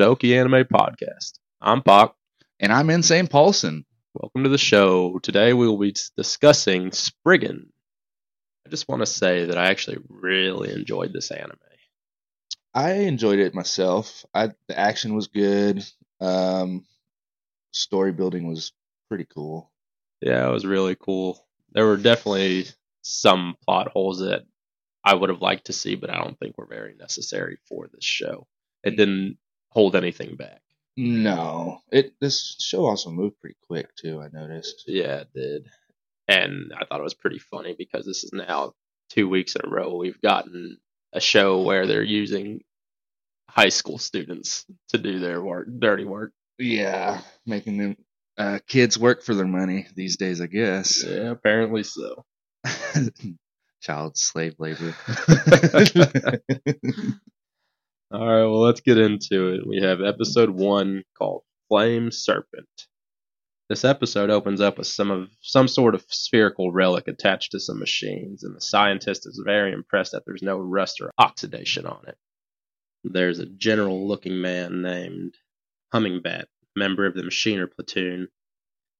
Hello and welcome to Okie Anime Podcast. I'm Pock. And I'm Insane Paulson. Welcome to the show. Today we will be discussing Spriggan. I just want to say that I actually really enjoyed this anime. I enjoyed it myself. I the action was good. Um, story building was pretty cool. Yeah, it was really cool. There were definitely some plot holes that I would have liked to see, but I don't think were very necessary for this show. It didn't hold anything back. No, it this show also moved pretty quick too. I noticed. Yeah, it did. And I thought it was pretty funny because this is now two weeks in a row we've gotten a show where they're using high school students to do their work, dirty work. Yeah, making them uh, kids work for their money these days, I guess. Yeah, apparently so. Child slave labor. All right, well, let's get into it. We have episode one called Flame Serpent. This episode opens up with some of some sort of spherical relic attached to some machines, and the scientist is very impressed that there's no rust or oxidation on it. There's a general-looking man named Hummingbat, member of the machiner platoon.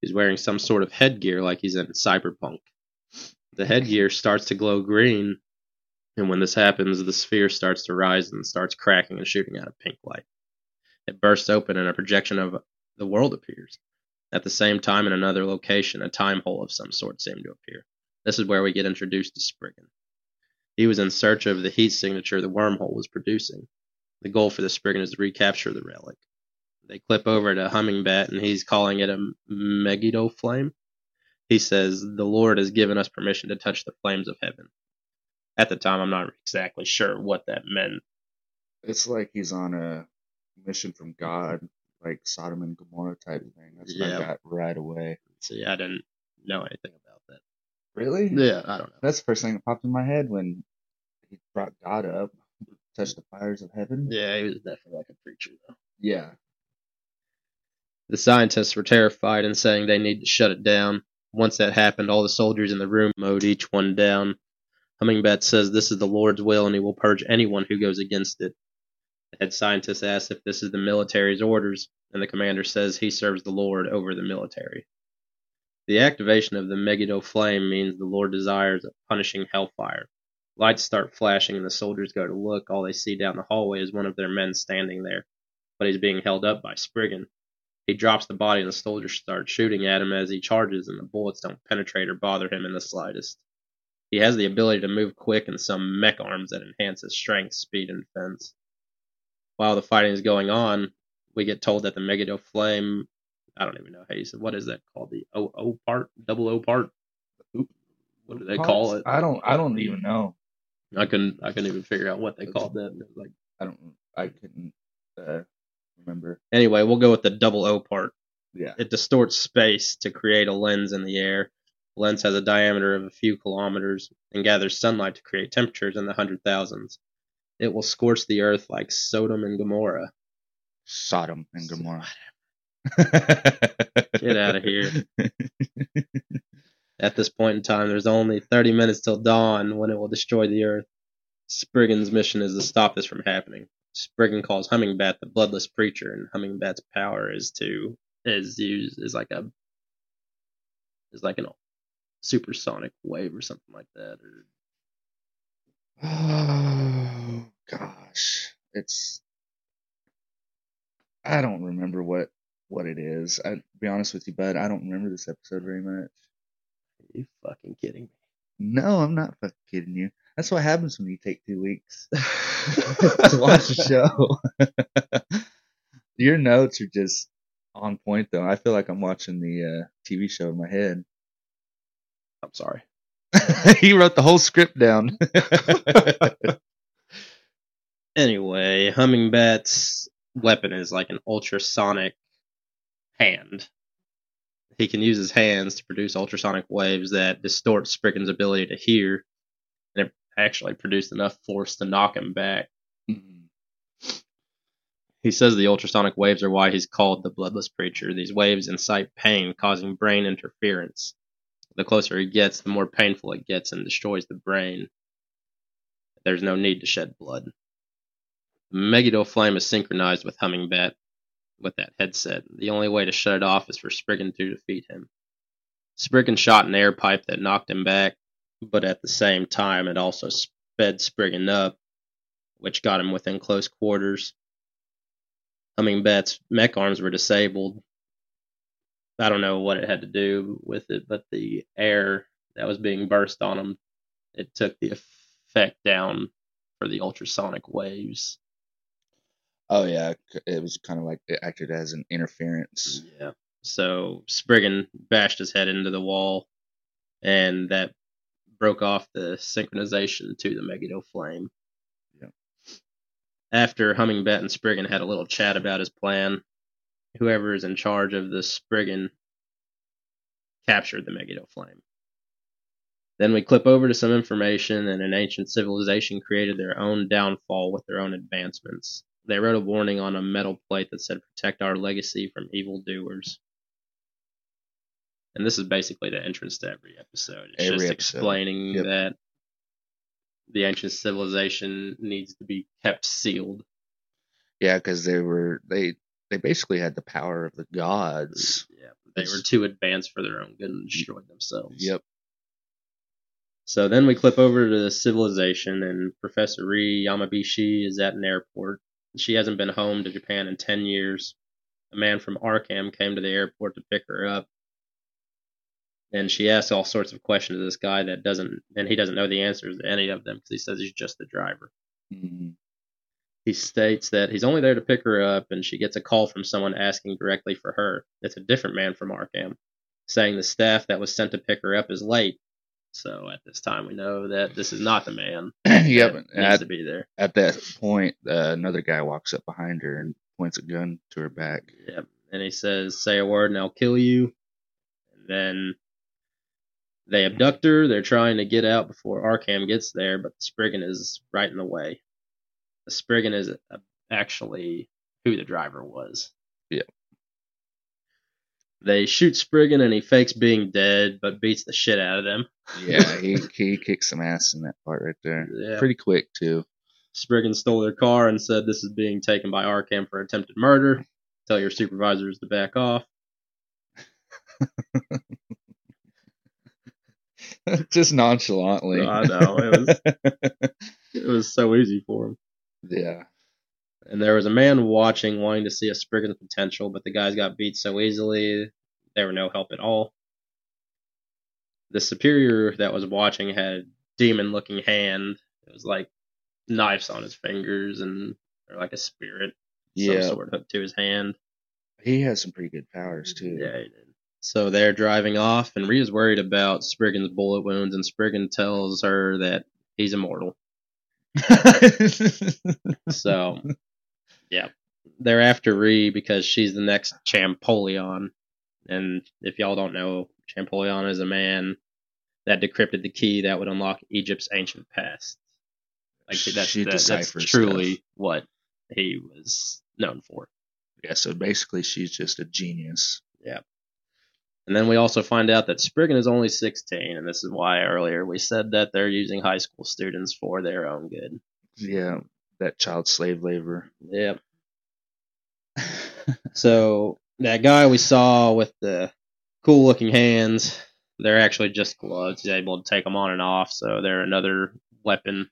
He's wearing some sort of headgear like he's in cyberpunk. The headgear starts to glow green, and when this happens, the sphere starts to rise and starts cracking and shooting out a pink light. It bursts open, and a projection of the world appears. At the same time, in another location, a time hole of some sort seemed to appear. This is where we get introduced to Spriggan. He was in search of the heat signature the wormhole was producing. The goal for the Spriggan is to recapture the relic. They clip over to Hummingbat, and he's calling it a Megiddo flame. He says, The Lord has given us permission to touch the flames of heaven. At the time, I'm not exactly sure what that meant. it's like he's on a mission from God, like Sodom and Gomorrah type thing. That's what Yeah. I got right away. See, I didn't know anything about that. Really? Yeah, I don't know. That's the first thing that popped in my head when he brought God up, touched the fires of heaven. Yeah, he was definitely like a preacher, though. Yeah. The scientists were terrified and saying they need to shut it down. Once that happened, all the soldiers in the room mowed each one down. Hummingbat says this is the Lord's will and he will purge anyone who goes against it. The head scientist asks if this is the military's orders, and the commander says he serves the Lord over the military. The activation of the Megiddo flame means the Lord desires a punishing hellfire. Lights start flashing and the soldiers go to look. All they see down the hallway is one of their men standing there, but he's being held up by Spriggan. He drops the body and the soldiers start shooting at him as he charges, and the bullets don't penetrate or bother him in the slightest. He has the ability to move quick and some mech arms that enhance his strength, speed, and defense. While the fighting is going on, we get told that the Megiddo Flame I don't even know how you said what is that called? The O O part? Double O part? What do they call it? I don't. I don't even know. I couldn't I couldn't even figure out what they called that. Like I don't. I couldn't uh, remember. anyway, we'll go with the double O part. Yeah. It distorts space to create a lens in the air. Lens has a diameter of a few kilometers and gathers sunlight to create temperatures in the hundred thousands. It will scorch the earth like Sodom and Gomorrah. Sodom and Gomorrah. Get out of here. At this point in time, there's only 30 minutes till dawn when it will destroy the earth. Spriggan's mission is to stop this from happening. Spriggan calls Hummingbat the bloodless preacher, and Hummingbat's power is to is used is like a is like an supersonic wave or something like that. Or Oh gosh, it's. I don't remember what what it is. I be honest with you, bud. I don't remember this episode very much. are you fucking kidding me? No, I'm not fucking kidding you. That's what happens when you take two weeks to watch a show. Your notes are just on point, though. I feel like I'm watching the uh, TV show in my head. I'm sorry. he wrote the whole script down. Anyway, Hummingbat's weapon is like an ultrasonic hand. He can use his hands to produce ultrasonic waves that distort Spriggan's ability to hear, and it actually produced enough force to knock him back. Mm-hmm. He says the ultrasonic waves are why he's called the Bloodless Preacher. These waves incite pain, causing brain interference. The closer he gets, the more painful it gets and destroys the brain. There's no need to shed blood. Megiddo Flame is synchronized with Humming Bat with that headset. The only way to shut it off is for Spriggan to defeat him. Spriggan shot an air pipe that knocked him back, but at the same time it also sped Spriggan up, which got him within close quarters. Humming Bat's mech arms were disabled. I don't know what it had to do with it, but the air that was being burst on them, it took the effect down for the ultrasonic waves. Oh yeah, it was kind of like it acted as an interference. Yeah. So Spriggan bashed his head into the wall, and that broke off the synchronization to the Megiddo flame. Yeah. After Humming Bat and Spriggan had a little chat about his plan, whoever is in charge of the Spriggan captured the Megiddo flame. Then we clip over to some information, and an ancient civilization created their own downfall with their own advancements. They wrote a warning on a metal plate that said, Protect our legacy from evildoers. And this is basically the entrance to every episode. It's Every just episode. explaining Yep. that the ancient civilization needs to be kept sealed. Yeah, because they were they they basically had the power of the gods. Yeah, they were too advanced for their own good and destroyed themselves. Yep. So then we clip over to the civilization, and Professor Ri Yamabishi is at an airport. She hasn't been home to Japan in 10 years. A man from Arkham came to the airport to pick her up. And she asks all sorts of questions to this guy that doesn't, and he doesn't know the answers to any of them because he says he's just the driver. Mhm. He states that he's only there to pick her up, and she gets a call from someone asking directly for her. It's a different man from Arkham, saying the staff that was sent to pick her up is late. So at this time, we know that this is not the man yep. needs At, to be there. at that point, uh, another guy walks up behind her and points a gun to her back. Yep. And he says, "Say a word, and I'll kill you." And then they abduct her. They're trying to get out before Arkham gets there, but Spriggan is right in the way. Spriggan is uh, actually who the driver was. Yep. They shoot Spriggan, and he fakes being dead, but beats the shit out of them. Yeah, he he kicks some ass in that part right there. Yeah. Pretty quick too. Spriggan stole their car and said this is being taken by Arkham for attempted murder. Tell your supervisors to back off. Just nonchalantly. I know, it was- It was so easy for him. Yeah. And there was a man watching, wanting to see a Spriggan's potential, but the guys got beat so easily, they were no help at all. The superior that was watching had a demon looking hand. It was like knives on his fingers and or like a spirit, Yeah. some sort hooked to his hand. He has some pretty good powers too. Yeah, he did. So they're driving off, and Rhea's worried about Spriggan's bullet wounds, and Spriggan tells her that he's immortal. So, yeah, they're after Rhea because she's the next Champollion. And if y'all don't know, Champollion is a man that decrypted the key that would unlock Egypt's ancient past. Like that's, She that- that's truly stuff. what he was known for. yeah, so basically she's just a genius. And then we also find out that Spriggan is only 16, and this is why earlier we said that they're using high school students for their own good. Yeah, that child slave labor. Yep. So that guy we saw with the cool looking hands, they're actually just gloves. He's able to take them on and off, so they're another weapon.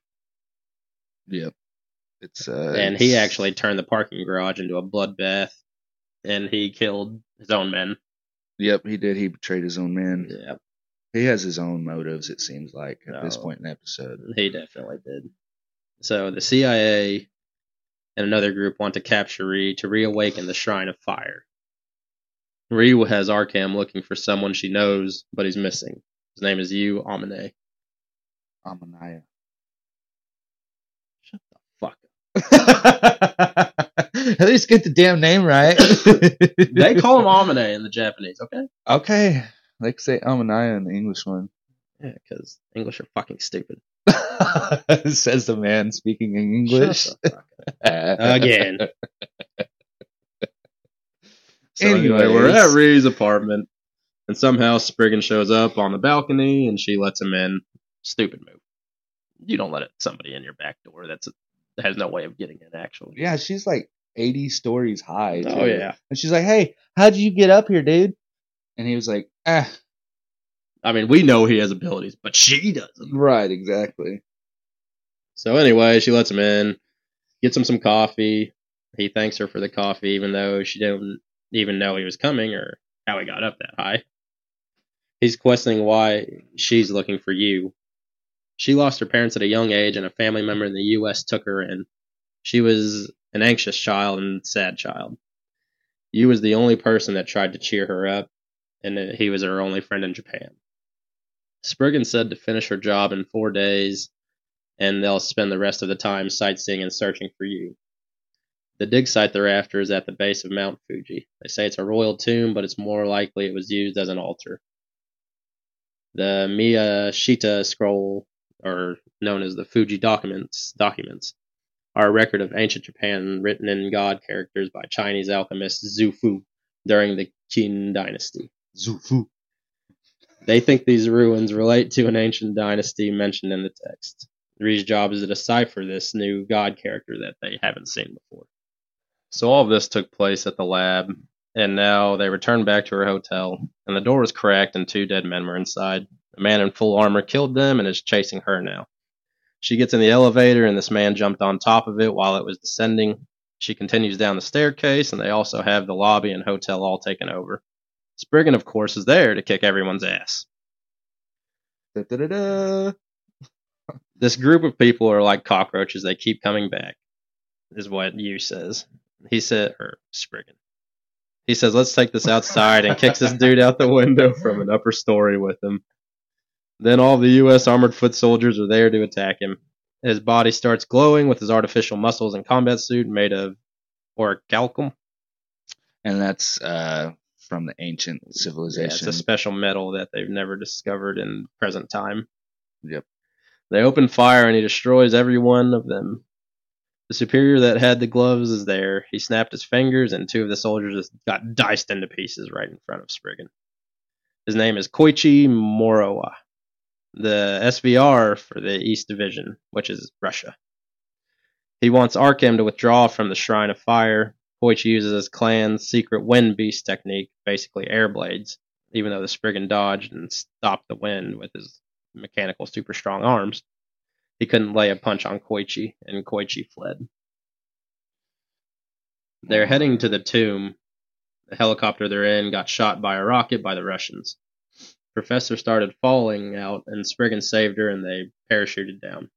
Yep. It's uh and he it's- actually turned the parking garage into a bloodbath, and he killed his own men. Yep, he did. He betrayed his own men. Yeah, He has his own motives, it seems like, at this point in the episode. he definitely did. So the CIA and another group want to capture Ree to reawaken the Shrine of Fire. Ree has Arkham looking for someone she knows, but he's missing. His name is Yu Amane. Amanaya. Shut the fuck up. At least get the damn name right. they call him Amane in the Japanese, okay? Okay. They say Amanaya in the English one. Yeah, because English are fucking stupid. Says the man speaking in English. Shut the fuck. Again. So anyway, we're at Ree's apartment, and somehow Spriggan shows up on the balcony, and she lets him in. Stupid move. You don't let somebody in your back door. That's has no way of getting in. Actually, Yeah, she's like 80 stories high. Oh yeah. And she's like, hey, how'd you get up here, dude? And he was like, ah, I mean, we know he has abilities, but she doesn't. right, exactly. So anyway, she lets him in, gets him some coffee. He thanks her for the coffee, even though she didn't even know he was coming or how he got up that high. He's questioning why she's looking for Yu. She lost her parents at a young age, and a family member in the U.S. took her in. She was an anxious child and sad child. Yu was the only person that tried to cheer her up, and he was her only friend in Japan. Spriggan said to finish her job in four days, and they'll spend the rest of the time sightseeing and searching for Yu. The dig site they're after is at the base of Mount Fuji. They say it's a royal tomb, but it's more likely it was used as an altar. The Miyashita scroll, or known as the Fuji documents, documents, are a record of ancient Japan written in god characters by Chinese alchemist Zhu Fu during the Qin dynasty. Zufu. They think these ruins relate to an ancient dynasty mentioned in the text. Ree's job is to decipher this new god character that they haven't seen before. So all of this took place at the lab, and now they return back to her hotel, and the door was cracked and two dead men were inside. A man in full armor killed them and is chasing her now. She gets in the elevator, and this man jumped on top of it while it was descending. She continues down the staircase, and they also have the lobby and hotel all taken over. Spriggan, of course, is there to kick everyone's ass. Da-da-da-da. This group of people are like cockroaches. They keep coming back, is what Yu says. He said, or Spriggan. He says, let's take this outside and kicks this dude out the window from an upper story with him. Then all the U.S. armored foot soldiers are there to attack him. His body starts glowing with his artificial muscles and combat suit made of orichalcum. And that's uh, from the ancient Yeah, it's a special metal that they've never discovered in present time. Yep. They open fire and he destroys every one of them. The superior that had the gloves is there. He snapped his fingers and two of the soldiers just got diced into pieces right in front of Spriggan. His name is Koichi Moroha, the SVR for the East Division, which is Russia. He wants Arkham to withdraw from the Shrine of Fire. Koichi uses his clan's secret wind beast technique, basically air blades, even though the Spriggan dodged and stopped the wind with his mechanical super strong arms. He couldn't lay a punch on Koichi, and Koichi fled. They're heading to the tomb. The helicopter they're in got shot by a rocket by the Russians. Professor started falling out, and Spriggan saved her, and they parachuted down.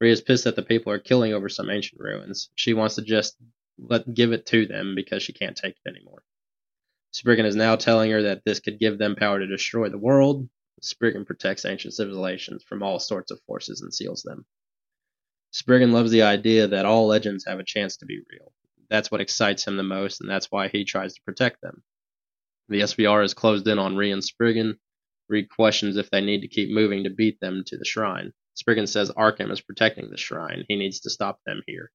Rhea's pissed that the people are killing over some ancient ruins. She wants to just let give it to them because she can't take it anymore. Spriggan is now telling her that this could give them power to destroy the world. Spriggan protects ancient civilizations from all sorts of forces and seals them. Spriggan loves the idea that all legends have a chance to be real. That's what excites him the most, and that's why he tries to protect them. The SVR is closed in on Ree and Spriggan. Ree questions if they need to keep moving to beat them to the shrine. Spriggan says Arkham is protecting the shrine. He needs to stop them here.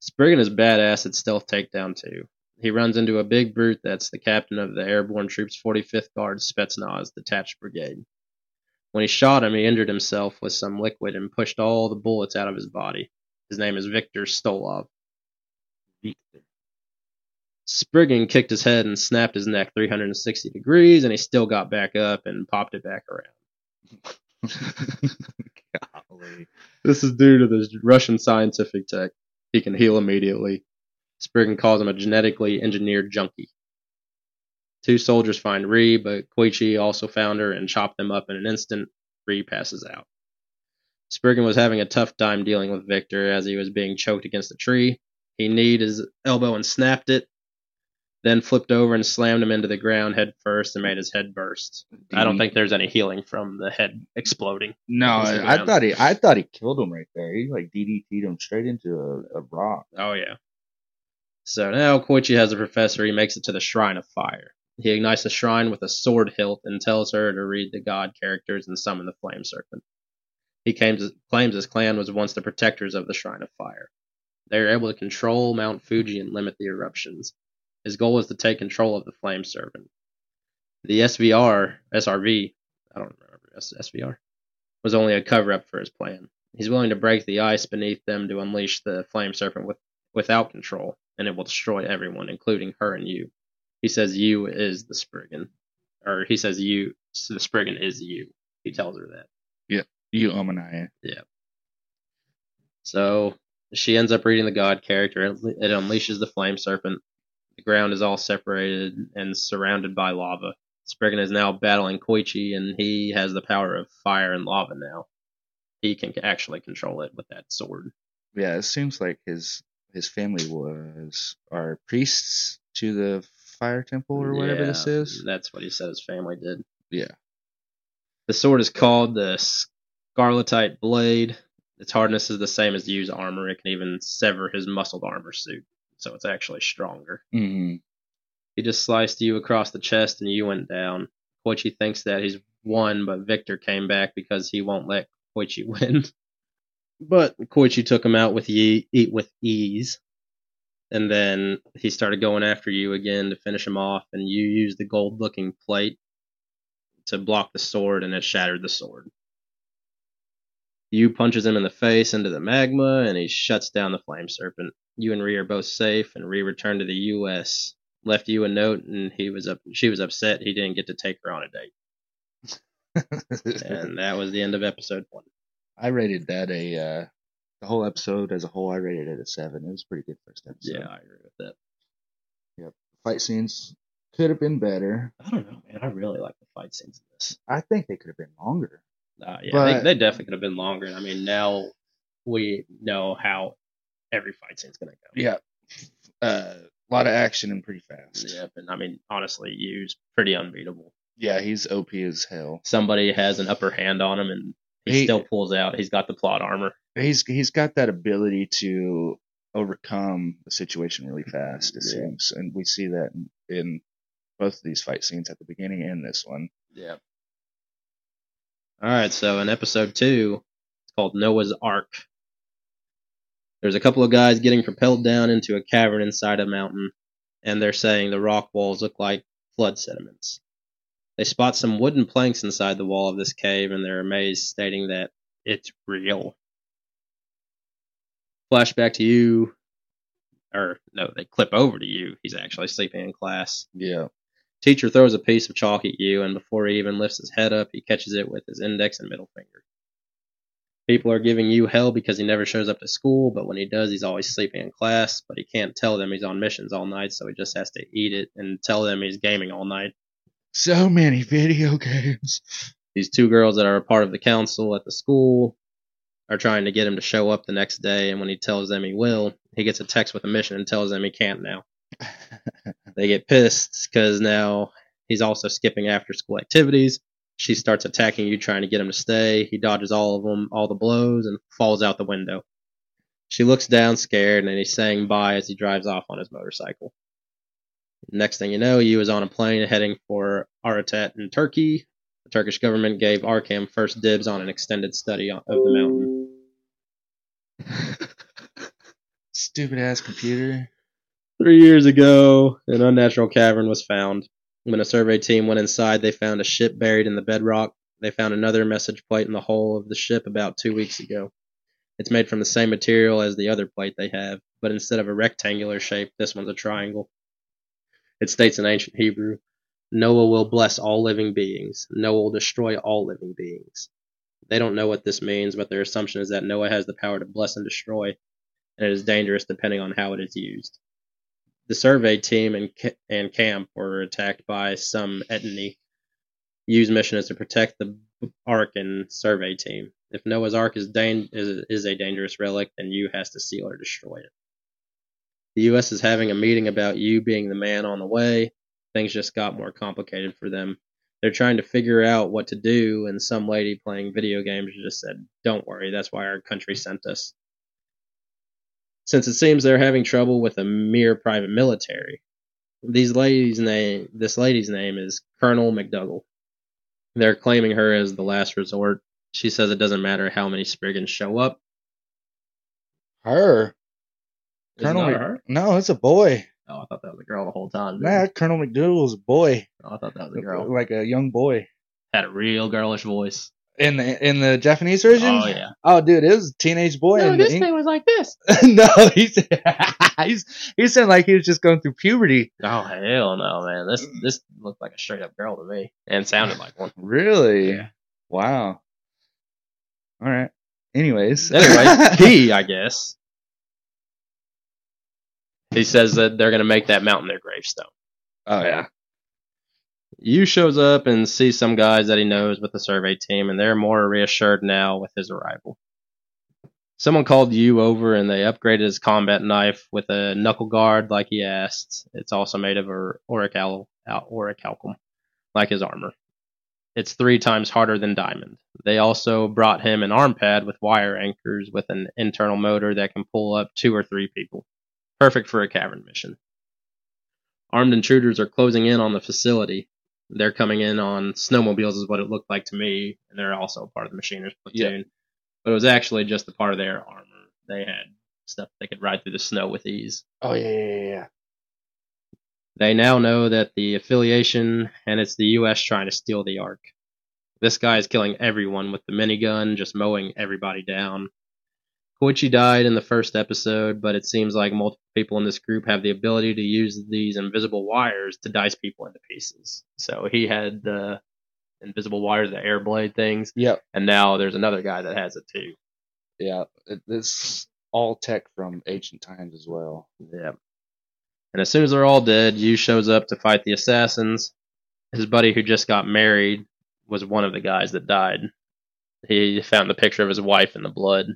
Spriggan is badass at stealth takedown too. He runs into a big brute that's the captain of the Airborne Troops 45th Guard Spetsnaz Detached Brigade. When he shot him, he injured himself with some liquid and pushed all the bullets out of his body. His name is Victor Stolov. Victor. Spriggan kicked his head and snapped his neck 360 degrees, and he still got back up and popped it back around. Golly. This is due to the Russian scientific tech. He can heal immediately. Spriggan calls him a genetically engineered junkie. Two soldiers find Ree, but Koichi also found her and chopped them up in an instant. Ree passes out. Spriggan was having a tough time dealing with Victor as he was being choked against a tree. He kneed his elbow and snapped it, then flipped over and slammed him into the ground head first and made his head burst. I don't think there's any healing from the head exploding. No, I thought he. I thought he killed him right there. He like DDT'd him straight into a, a rock. Oh yeah. So now Koichi has a professor. He makes it to the Shrine of Fire. He ignites the shrine with a sword hilt and tells her to read the god characters and summon the flame serpent. He claims, claims his clan was once the protectors of the Shrine of Fire. They are able to control Mount Fuji and limit the eruptions. His goal is to take control of the flame serpent. The SVR, SRV, I don't remember, S- SVR, was only a cover up for his plan. He's willing to break the ice beneath them to unleash the flame serpent with, without control, and it will destroy everyone, including her and Yu. He says Yu is the Spriggan. Or he says Yu, the Spriggan is Yu. He tells her that. Yeah, Yu Omanaya. So she ends up reading the god character. It unleashes the flame serpent. The ground is all separated and surrounded by lava. Spriggan is now battling Koichi, and he has the power of fire and lava now. He can actually control it with that sword. Yeah, it seems like his his family was are priests to the fire temple or whatever this is. That's what he said his family did. Yeah. The sword is called the Scarletite Blade. Its hardness is the same as Yu's armor. It can even sever his muscled armor suit, so it's actually stronger. hmm He just sliced Yu across the chest and Yu went down. Koichi thinks that he's won, but Victor came back because he won't let Koichi win. But Koichi took him out with ye- eat with ease. And then he started going after Yu again to finish him off, and Yu used the gold looking plate to block the sword, and it shattered the sword. Yu punches him in the face into the magma, and he shuts down the flame serpent. Yu and Ree are both safe, and Ree returned to the U.S left Yu a note and he was up she was upset he didn't get to take her on a date and that was the end of episode one I rated that a uh, the whole episode as a whole. I rated it a seven. It was a pretty good first episode. yeah i agree with that fight scenes could have been better. i don't know man i really like the fight scenes in this I think they could have been longer. Uh, yeah But- they, they definitely could have been longer i mean now we know how every fight scene's gonna go Yeah, uh, a lot of action and pretty fast. yeah and i mean honestly Yu's pretty unbeatable Yeah, he's OP as hell. somebody has an upper hand on him and he, He- still pulls out he's got the plot armor He's he's got that ability to overcome the situation really fast. It Yeah. seems, and we see that in, in both of these fight scenes at the beginning and this one. Yeah. All right, so in episode two, it's called Noah's Ark. There's a couple of guys getting propelled down into a cavern inside a mountain, and they're saying the rock walls look like flood sediments. They spot some wooden planks inside the wall of this cave, and they're amazed, stating that it's real. Flashback to Yu, or no, they clip over to Yu. He's actually sleeping in class. Yeah, Teacher throws a piece of chalk at Yu, and before he even lifts his head up, he catches it with his index and middle finger. People are giving Yu hell because he never shows up to school, but when he does, he's always sleeping in class, but he can't tell them he's on missions all night, so he just has to eat it and tell them he's gaming all night. so many video games. These two girls that are a part of the council at the school are trying to get him to show up the next day, and when he tells them he will, he gets a text with a mission and tells them he can't now. They get pissed because now he's also skipping after school activities. She starts attacking Yu, trying to get him to stay. He dodges all of them, all the blows, and falls out the window. She looks down, scared, and he's saying bye as he drives off on his motorcycle. Next thing you know, Yu is on a plane heading for Ararat in Turkey. The Turkish government gave Arkham first dibs on an extended study of the mountain. Stupid ass computer. Three years ago, an unnatural cavern was found. When a survey team went inside, they found a ship buried in the bedrock. They found another message plate in the hull of the ship about two weeks ago. It's made from the same material as the other plate they have, but instead of a rectangular shape, this one's a triangle. It states in ancient Hebrew, Noah will bless all living beings. Noah will destroy all living beings. They don't know what this means, but their assumption is that Noah has the power to bless and destroy, and it is dangerous depending on how it is used. The survey team and, and camp were attacked by some Etni. Yu's mission is to protect the Ark and survey team. If Noah's Ark is, dan- is, is a dangerous relic, then Yu has to seal or destroy it. The U.S. is having a meeting about Yu being the man on the way. Things just got more complicated for them. They're trying to figure out what to do, and some lady playing video games just said, Don't worry, that's why our country sent us. Since it seems they're having trouble with a mere private military, these ladies' name, this lady's name is Colonel McDougall. They're claiming her as the last resort. She says it doesn't matter how many Spriggans show up. Her. Is Colonel her? No, it's a boy. Oh, I thought that was a girl the whole time. Nah, Colonel McDougal's a boy. Oh, I thought that was a girl. Like a young boy. Had a real girlish voice. In the in the Japanese version? Oh yeah. Oh, dude, it was a teenage boy. No, in this Eng- thing was like this. no, he's he's he sounded like he was just going through puberty. Oh hell no, man! This this looked like a straight up girl to me, and sounded like one. Really? Yeah. Wow. All right. Anyways. Anyway, he, I guess, he says that they're gonna make that mountain their gravestone. oh yeah. Yu shows up and sees some guys that he knows with the survey team, and they're more reassured now with his arrival. Someone called Yu over, and they upgraded his combat knife with a knuckle guard like he asked. It's also made of or- aurical, auricalcum, like his armor. It's three times harder than diamond. They also brought him an arm pad with wire anchors with an internal motor that can pull up two or three people. Perfect for a cavern mission. Armed intruders are closing in on the facility. They're coming in on snowmobiles, is what it looked like to me, and they're also part of the machiners platoon. But it was actually just a part of their armor. They had stuff they could ride through the snow with ease. Oh yeah, yeah, yeah. They now know that the affiliation and it's the U.S. trying to steal the Ark. This guy is killing everyone with the minigun, just mowing everybody down. Koichi died in the first episode, but it seems like multiple people in this group have the ability to use these invisible wires to dice people into pieces. So he had the invisible wires, the air blade things, Yep. and now there's another guy that has it too. Yeah. It, this all tech from ancient times as well. Yeah. And as soon as they're all dead, Yu shows up to fight the assassins. His buddy who just got married was one of the guys that died. He found the picture of his wife in the blood.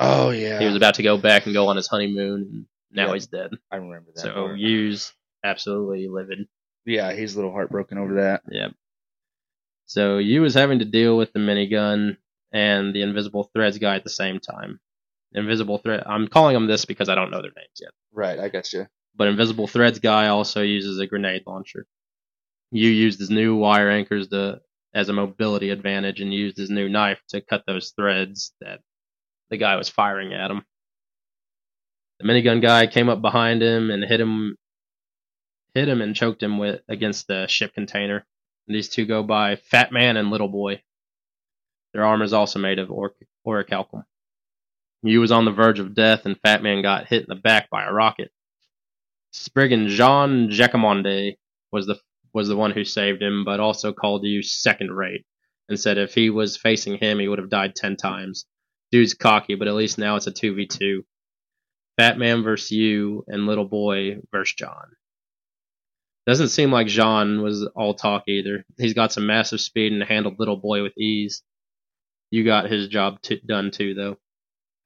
Oh yeah. He was about to go back and go on his honeymoon, and now Yeah. he's dead. I remember that. So part. Yu's absolutely livid. yeah, he's a little heartbroken over that. Yep. So Yu is having to deal with the minigun and the invisible threads guy at the same time. Invisible thread. I'm calling them this because I don't know their names yet. Right, I got you. but Invisible Threads guy also uses a grenade launcher. Yu used his new wire anchors to as a mobility advantage and used his new knife to cut those threads that the guy was firing at him. The minigun guy came up behind him and hit him hit him and choked him with against the ship container. And these two go by Fat Man and Little Boy. Their armor is also made of or- orichalcum. Yu was on the verge of death and Fat Man got hit in the back by a rocket. Spriggan Jean Jacquemonde was the was the one who saved him, but also called Yu second rate and said if he was facing him, he would have died ten times. Dude's cocky, but at least now it's a two v two. Fat Man versus Yu and Little Boy versus John. Doesn't seem like Jean was all talk either. He's got some massive speed and handled Little Boy with ease. Yu got his job t- done too, though.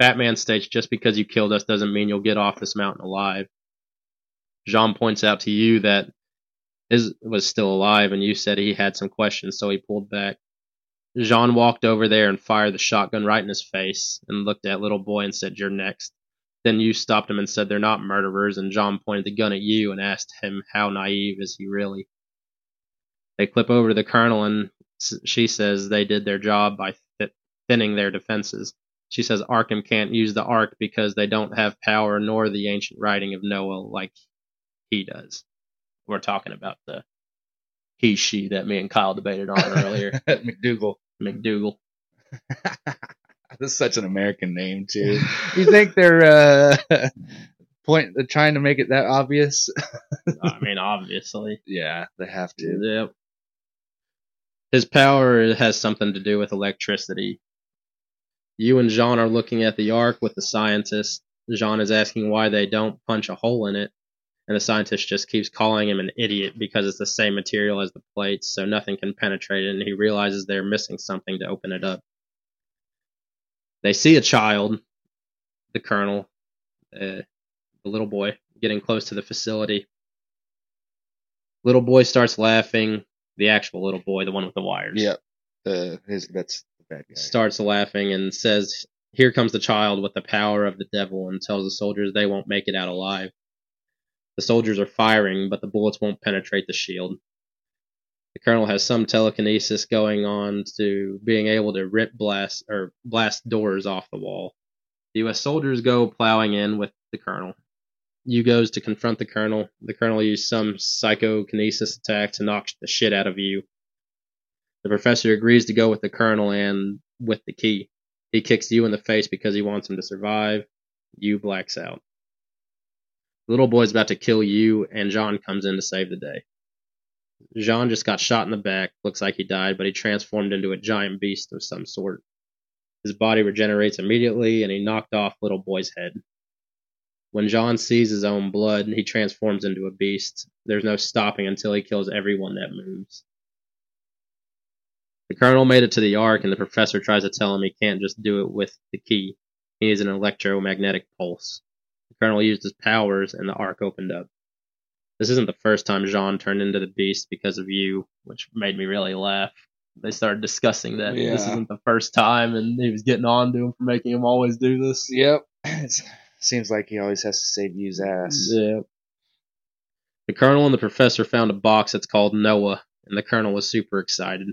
Fat Man states just because you killed us doesn't mean you'll get off this mountain alive. Jean points out to Yu that is was still alive, and Yu said he had some questions, so he pulled back. Jean walked over there and fired the shotgun right in his face, and looked at little boy and said, "You're next." Then Yu stopped him and said they're not murderers, and Jean pointed the gun at Yu and asked him how naive is he really. They clip over to the colonel, and she says they did their job by thinning their defenses. She says Arkham can't use the Ark because they don't have power nor the ancient writing of Noah like he does. We're talking about the he she that me and Kyle debated on earlier. McDougal. McDougal. That's such an American name too. you think they're uh point they're trying to make it that obvious? I mean, obviously. yeah, they have to. Yep. His power has something to do with electricity. Yu and Jean are looking at the ark with the scientist. Jean is asking why they don't punch a hole in it, and the scientist just keeps calling him an idiot because it's the same material as the plates, so nothing can penetrate it, and he realizes they're missing something to open it up. They see a child, the colonel, uh, the little boy, getting close to the facility. Little boy starts laughing. The actual little boy, the one with the wires, Yep. The his that's the bad guy. starts laughing and says, Here comes the child with the power of the devil, and tells the soldiers they won't make it out alive. The soldiers are firing, but the bullets won't penetrate the shield. The colonel has some telekinesis going on to being able to rip blast or blast doors off the wall. The U.S. soldiers go plowing in with the colonel. Yu goes to confront the colonel. The colonel used some psychokinesis attack to knock the shit out of Yu. The professor agrees to go with the colonel and with the key. He kicks Yu in the face because he wants him to survive. Yu blacks out. The little boy's about to kill Yu, and Jean comes in to save the day. Jean just got shot in the back. Looks like he died, but he transformed into a giant beast of some sort. His body regenerates immediately, and he knocked off little boy's head. When Jean sees his own blood, he transforms into a beast. There's no stopping until he kills everyone that moves. The colonel made it to the Ark, and the professor tries to tell him he can't just do it with the key. He needs an electromagnetic pulse. The colonel used his powers, and the Ark opened up. This isn't the first time Jean turned into the beast because of Yu, which made me really laugh. They started discussing that this isn't the first time, and he was getting on to him for making him always do this. Yep. Seems like he always has to save Yu's ass. Yep. The colonel and the professor found a box that's called Noah, and the colonel was super excited.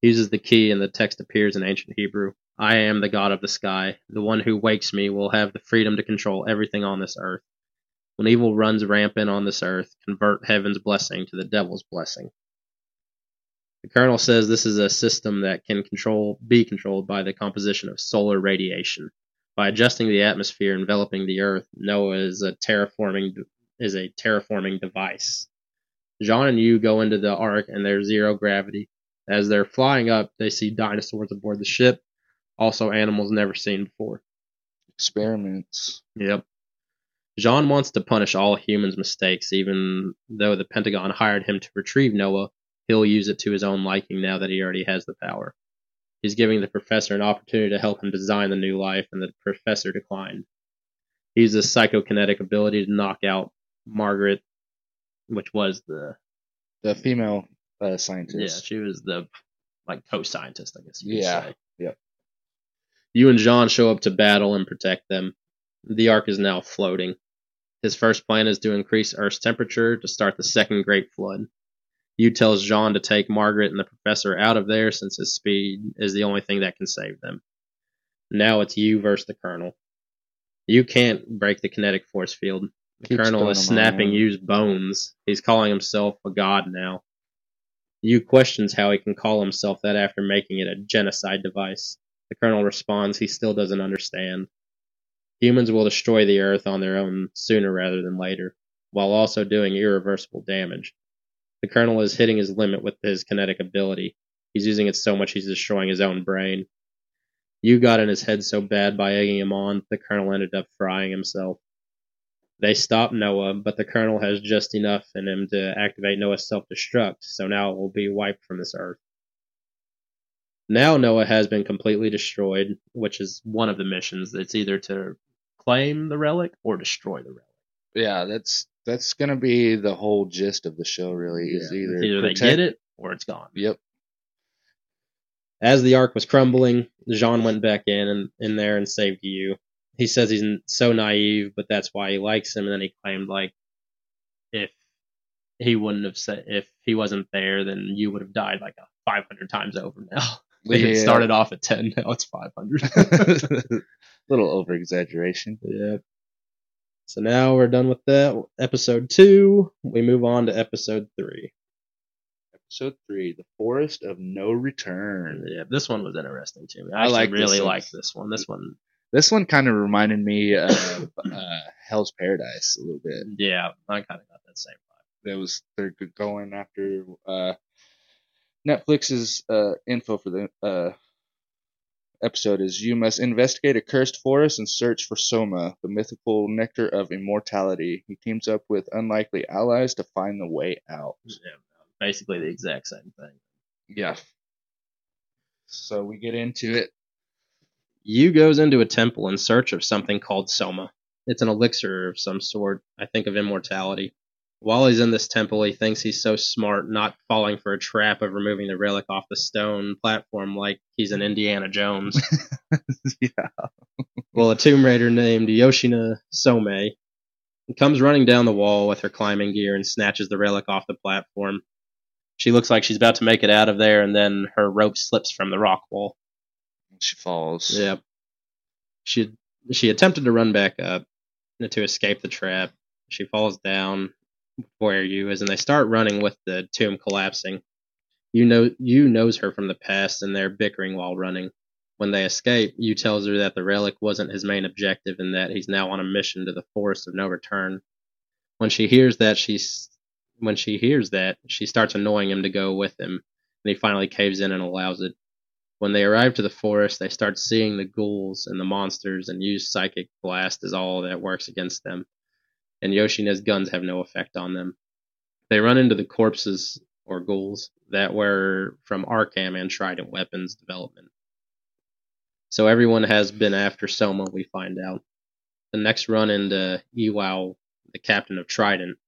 He uses the key, and the text appears in ancient Hebrew. I am the God of the sky. The one who wakes me will have the freedom to control everything on this earth. When evil runs rampant on this earth, convert heaven's blessing to the devil's blessing. The colonel says this is a system that can control be controlled by the composition of solar radiation. By adjusting the atmosphere enveloping the earth, Noah is a terraforming is a terraforming device. Jean and Yu go into the ark and there's zero gravity. As they're flying up, they see dinosaurs aboard the ship, also animals never seen before. Experiments. Yep. Jean wants to punish all humans' mistakes, even though the Pentagon hired him to retrieve Noah. He'll use it to his own liking now that he already has the power. He's giving the professor an opportunity to help him design the new life, and the professor declined. He uses a psychokinetic ability to knock out Margaret, which was the The female uh, yeah, scientist. she was the like co-scientist, I guess. You could Yeah, say. yep. Yu and Jean show up to battle and protect them. The Ark is now floating. His first plan is to increase Earth's temperature to start the second Great Flood. Yu tells Jean to take Margaret and the professor out of there since his speed is the only thing that can save them. Now it's Yu versus the Colonel. Yu can't break the kinetic force field. The Colonel is snapping Yu's bones. He's calling himself a god now. Yu questions how he can call himself that after making it a genocide device. The Colonel responds he still doesn't understand. Humans will destroy the Earth on their own sooner rather than later, while also doing irreversible damage. The Colonel is hitting his limit with his kinetic ability. He's using it so much he's destroying his own brain. Yu got in his head so bad by egging him on, the Colonel ended up frying himself. They stop Noah, but the Colonel has just enough in him to activate Noah's self destruct, so now it will be wiped from this Earth. Now Noah has been completely destroyed, which is one of the missions. It's either to claim the relic or destroy the relic. Yeah, that's that's gonna be the whole gist of the show. Really, is Yeah, either either they get it or it's gone. Yep. As the ark was crumbling, Jean went back in and in there and saved Yu. He says he's so naive, but that's why he likes him. And then he claimed like if he wouldn't have said if he wasn't there, then Yu would have died like a 500 times over now. If it started off at 10, now it's 500. Little over exaggeration. yeah. So now we're done with that. Episode two. We move on to episode three. Episode three: The Forest of No Return. Yeah, this one was interesting to me. I I, like this really one. liked this one. This one, This one kind of reminded me of uh, Hell's Paradise a little bit. yeah, I kind of got that same vibe. That was they're going after uh, Netflix's uh, info for the uh, episode is you must investigate a cursed forest and search for Soma, the mythical nectar of immortality. He teams up with unlikely allies to find the way out. Yeah, basically the exact same thing. Yeah. So we get into it. Yu goes into a temple in search of something called Soma. It's an elixir of some sort, I think of immortality. While he's in this temple, he thinks he's so smart, not falling for a trap of removing the relic off the stone platform like he's an Indiana Jones. yeah. well, a Tomb Raider named Yoshina Some comes running down the wall with her climbing gear and snatches the relic off the platform. She looks like she's about to make it out of there, and then her rope slips from the rock wall. She falls. Yep. She she attempted to run back up to escape the trap. She falls down where Yu is, and they start running with the tomb collapsing. You know, Yu knows her from the past, and they're bickering while running. When they escape, Yu tells her that the relic wasn't his main objective, and that he's now on a mission to the Forest of No Return. When she hears that, she's when she hears that, she starts annoying him to go with him, and he finally caves in and allows it. When they arrive to the forest, they start seeing the ghouls and the monsters and use psychic blast as all that works against them. And Yoshino's guns have no effect on them. They run into the corpses or ghouls that were from Arkham and Trident weapons development. So everyone has been after Soma, we find out. The next run into Iwao, the captain of Trident,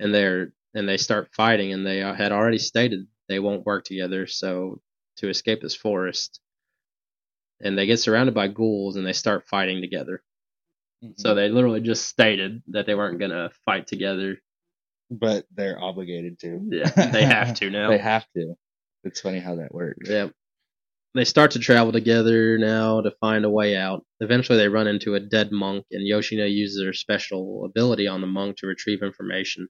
and they're and they start fighting, and they had already stated they won't work together. So to escape this forest, and they get surrounded by ghouls, and they start fighting together. Mm-hmm. So they literally just stated that they weren't gonna fight together. but they're obligated to. Yeah, they have to now. They have to. It's funny how that works. Yeah. They start to travel together now to find a way out. Eventually, they run into a dead monk, and Yoshino uses her special ability on the monk to retrieve information.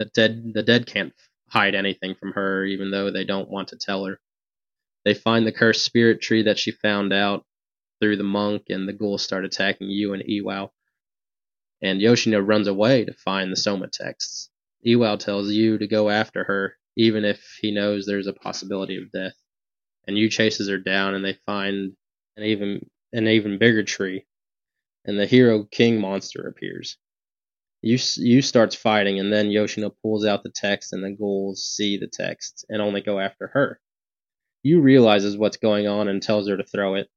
The dead, the dead can't hide anything from her, even though they don't want to tell her. They find the cursed spirit tree that she found out through the monk, and the ghouls start attacking Yu and Iwao. And Yoshino runs away to find the Soma texts. Iwao tells Yu to go after her, even if he knows there's a possibility of death. And Yu chases her down, and they find an even an even bigger tree. And the hero king monster appears. Yu Yu starts fighting, and then Yoshino pulls out the text, and the ghouls see the text and only go after her. Yu realizes what's going on and tells her to throw it.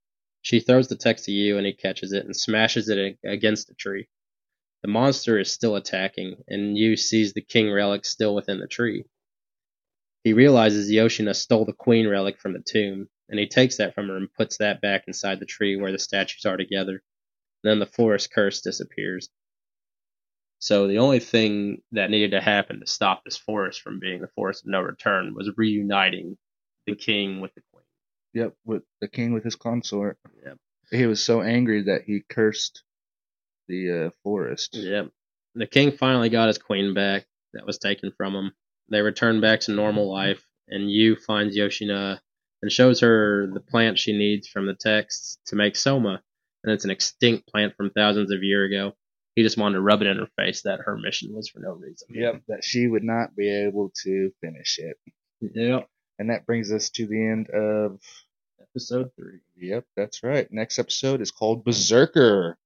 She throws the text to Yu and he catches it and smashes it against the tree. The monster is still attacking, and Yu sees the king relic still within the tree. He realizes Yoshino stole the queen relic from the tomb, and he takes that from her and puts that back inside the tree where the statues are together. Then the forest curse disappears. So the only thing that needed to happen to stop this forest from being the forest of no return was reuniting the king with the. Yep, with the king with his consort. Yep. He was so angry that he cursed the uh, forest. Yep. The king finally got his queen back that was taken from him. They return back to normal life, and Yu finds Yoshino and shows her the plant she needs from the texts to make Soma, and it's an extinct plant from thousands of years ago. He just wanted to rub it in her face that her mission was for no reason. Yep, that she would not be able to finish it. Yep. And that brings us to the end of. Episode three. Yep, that's right. Next episode is called Berserker.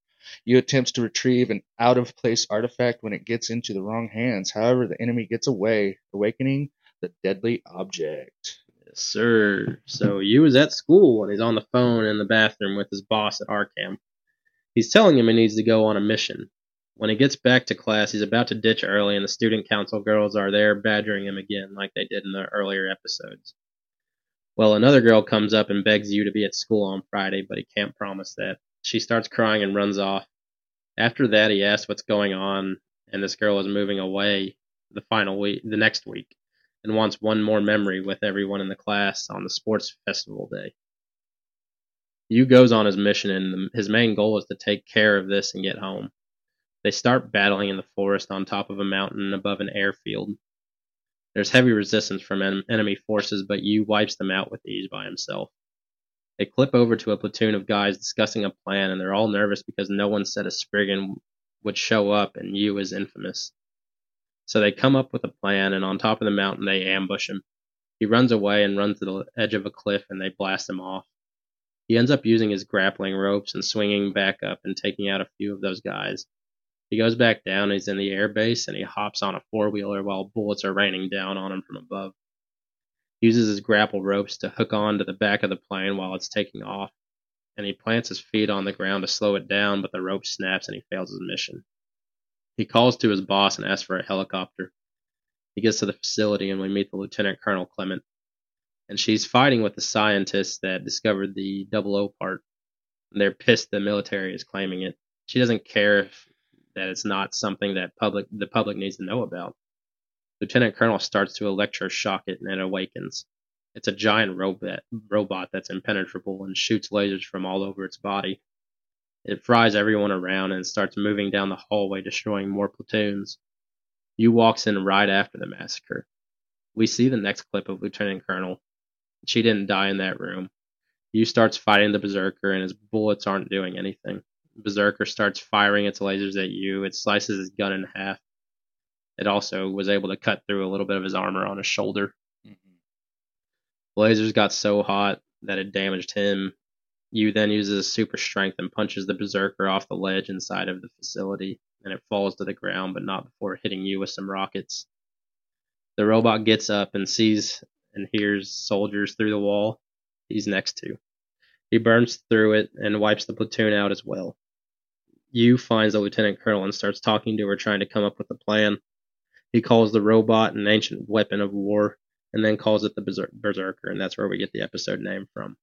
Yu attempts to retrieve an out of place artifact when it gets into the wrong hands. However, the enemy gets away, awakening the deadly object. Yes, sir. So Yu was at school and he's on the phone in the bathroom with his boss at Arkham. He's telling him he needs to go on a mission. When he gets back to class, he's about to ditch early, and the student council girls are there badgering him again, like they did in the earlier episodes. Well, another girl comes up and begs Yu to be at school on Friday, but he can't promise that. She starts crying and runs off. After that, he asks what's going on, and this girl is moving away the final week, the next week, and wants one more memory with everyone in the class on the sports festival day. Yu goes on his mission, and his main goal is to take care of this and get home. They start battling in the forest on top of a mountain above an airfield. There's heavy resistance from en- enemy forces, but Yu wipes them out with ease by himself. They clip over to a platoon of guys discussing a plan, and they're all nervous because no one said a Spriggan would show up, and Yu is infamous. So they come up with a plan, and on top of the mountain, they ambush him. He runs away and runs to the edge of a cliff, and they blast him off. He ends up using his grappling ropes and swinging back up and taking out a few of those guys. He goes back down, he's in the air base, and he hops on a four wheeler while bullets are raining down on him from above. He uses his grapple ropes to hook on to the back of the plane while it's taking off, and he plants his feet on the ground to slow it down, but the rope snaps and he fails his mission. He calls to his boss and asks for a helicopter. He gets to the facility and we meet the Lieutenant Colonel Clement. And she's fighting with the scientists that discovered the double O part. They're pissed the military is claiming it. She doesn't care if that it's not something that public the public needs to know about. Lieutenant Colonel starts to electroshock it and it awakens. It's a giant robot robot that's impenetrable and shoots lasers from all over its body. It fries everyone around and starts moving down the hallway, destroying more platoons. Yu walks in right after the massacre. We see the next clip of Lieutenant Colonel. She didn't die in that room. Yu starts fighting the Berserker, and his bullets aren't doing anything. Berserker starts firing its lasers at Yu. It slices his gun in half. It also was able to cut through a little bit of his armor on his shoulder. Mm-hmm. Lasers got so hot that it damaged him. Yu then uses super strength and punches the Berserker off the ledge inside of the facility, and it falls to the ground, but not before hitting Yu with some rockets. The robot gets up and sees and hears soldiers through the wall he's next to. He burns through it and wipes the platoon out as well. Yu finds the lieutenant colonel and starts talking to her, trying to come up with a plan. He calls the robot an ancient weapon of war, and then calls it the Berser- Berserker, and that's where we get the episode name from.